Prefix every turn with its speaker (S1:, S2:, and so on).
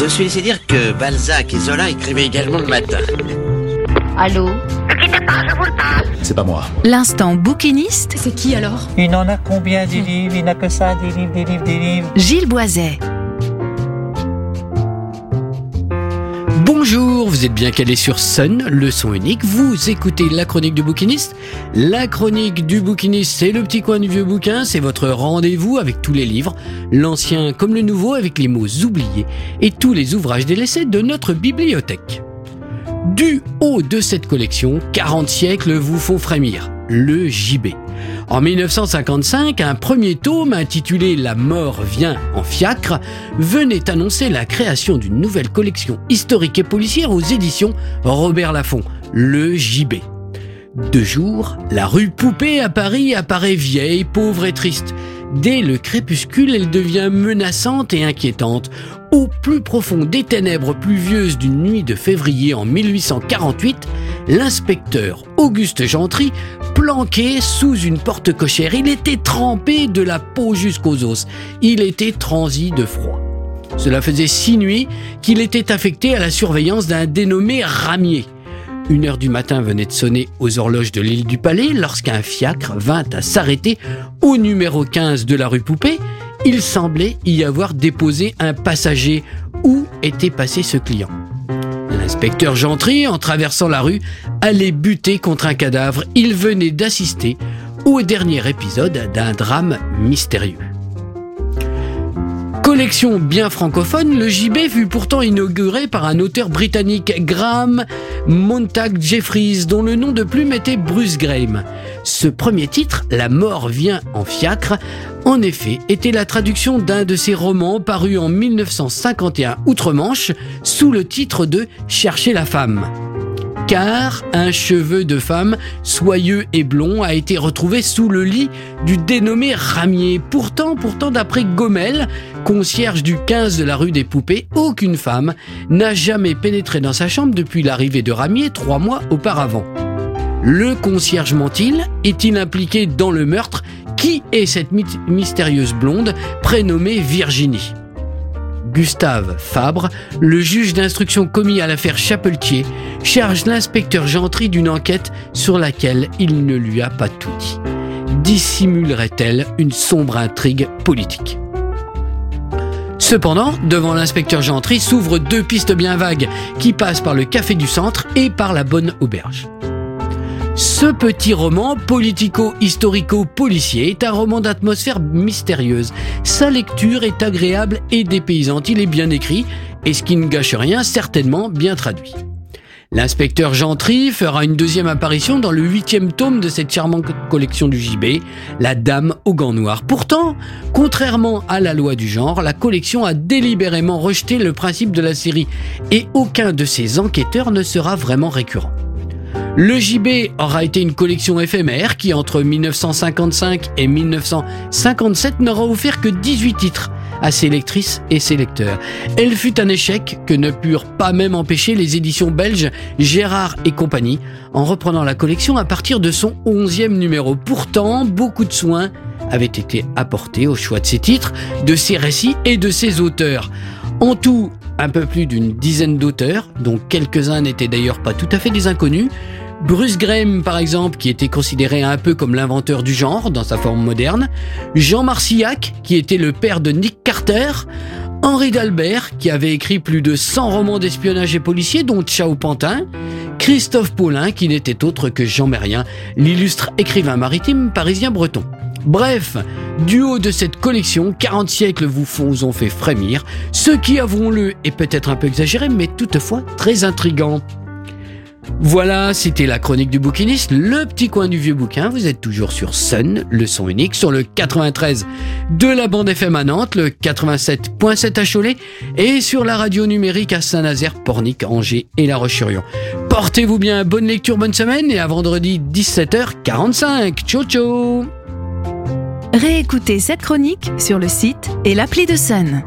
S1: Je suis laissé dire que Balzac et Zola écrivaient également le matin.
S2: Allô
S3: C'est pas moi.
S4: L'instant bouquiniste,
S2: C'est qui alors?
S5: Il en a combien des livres? Il n'a que ça, des livres, des livres, des livres.
S4: Gilles Boiset.
S6: Vous êtes bien calé sur Sun, le son unique. Vous écoutez la chronique du bouquiniste. La chronique du bouquiniste, c'est le petit coin du vieux bouquin, c'est votre rendez-vous avec tous les livres, l'ancien comme le nouveau, avec les mots oubliés et tous les ouvrages délaissés de notre bibliothèque. Du haut de cette collection, 40 siècles vous font frémir, le JB. En 1955, un premier tome intitulé La mort vient en fiacre venait annoncer la création d'une nouvelle collection historique et policière aux éditions Robert Laffont, le JB. De jour, la rue Poupée à Paris apparaît vieille, pauvre et triste. Dès le crépuscule, elle devient menaçante et inquiétante. Au plus profond des ténèbres pluvieuses d'une nuit de février en 1848, l'inspecteur Auguste Gentry, planqué sous une porte cochère, il était trempé de la peau jusqu'aux os. Il était transi de froid. Cela faisait six nuits qu'il était affecté à la surveillance d'un dénommé Ramier. Une heure du matin venait de sonner aux horloges de l'île du Palais lorsqu'un fiacre vint à s'arrêter au numéro 15 de la rue Poupée. Il semblait y avoir déposé un passager. Où était passé ce client? L'inspecteur Gentry, en traversant la rue, allait buter contre un cadavre. Il venait d'assister au dernier épisode d'un drame mystérieux. Collection bien francophone, le JB fut pourtant inauguré par un auteur britannique, Graham Montag Jeffries, dont le nom de plume était Bruce Graham. Ce premier titre, La mort vient en fiacre, en effet, était la traduction d'un de ses romans paru en 1951 outre-Manche sous le titre de Chercher la femme car un cheveu de femme soyeux et blond a été retrouvé sous le lit du dénommé Ramier. Pourtant, pourtant, d'après Gommel, concierge du 15 de la rue des Poupées, aucune femme n'a jamais pénétré dans sa chambre depuis l'arrivée de Ramier trois mois auparavant. Le concierge ment-il Est-il impliqué dans le meurtre? Qui est cette my- mystérieuse blonde prénommée Virginie? Gustave Fabre, le juge d'instruction commis à l'affaire Chapeltier, charge l'inspecteur Gentry d'une enquête sur laquelle il ne lui a pas tout dit. Dissimulerait-elle une sombre intrigue politique? Cependant, devant l'inspecteur Gentry s'ouvrent deux pistes bien vagues qui passent par le café du centre et par la bonne auberge. Ce petit roman politico-historico-policier est un roman d'atmosphère mystérieuse. Sa lecture est agréable et dépaysante. Il est bien écrit et ce qui ne gâche rien, certainement bien traduit. L'inspecteur Gentry fera une deuxième apparition dans le huitième tome de cette charmante collection du JB, La Dame aux gants noirs. Pourtant, contrairement à la loi du genre, la collection a délibérément rejeté le principe de la série et aucun de ses enquêteurs ne sera vraiment récurrent. Le JB aura été une collection éphémère qui, entre 1955 et 1957, n'aura offert que 18 titres à ses lectrices et ses lecteurs. Elle fut un échec que ne purent pas même empêcher les éditions belges Gérard et compagnie en reprenant la collection à partir de son 11e numéro. Pourtant, beaucoup de soins avaient été apportés au choix de ses titres, de ses récits et de ses auteurs. En tout, un peu plus d'une dizaine d'auteurs, dont quelques-uns n'étaient d'ailleurs pas tout à fait des inconnus. Bruce Graham, par exemple, qui était considéré un peu comme l'inventeur du genre dans sa forme moderne. Jean Marcillac, qui était le père de Nick Carter. Henri d'Albert, qui avait écrit plus de 100 romans d'espionnage et policiers, dont Ciao Pantin. Christophe Paulin, qui n'était autre que Jean Mérien, l'illustre écrivain maritime parisien breton. Bref, du haut de cette collection, 40 siècles vous ont fait frémir, ce qui, avouons-le, est peut-être un peu exagéré, mais toutefois très intrigant. Voilà, c'était la chronique du bouquiniste, le petit coin du vieux bouquin. Vous êtes toujours sur Sun, le son unique, sur le 93 de la bande FM à Nantes, le 87.7 à Cholet et sur la radio numérique à Saint-Nazaire, Pornic, Angers et La Roche-sur-Yon. Portez-vous bien, bonne lecture, bonne semaine et à vendredi 17h45. Ciao ciao
S4: Réécoutez cette chronique sur le site et l'appli de Sun.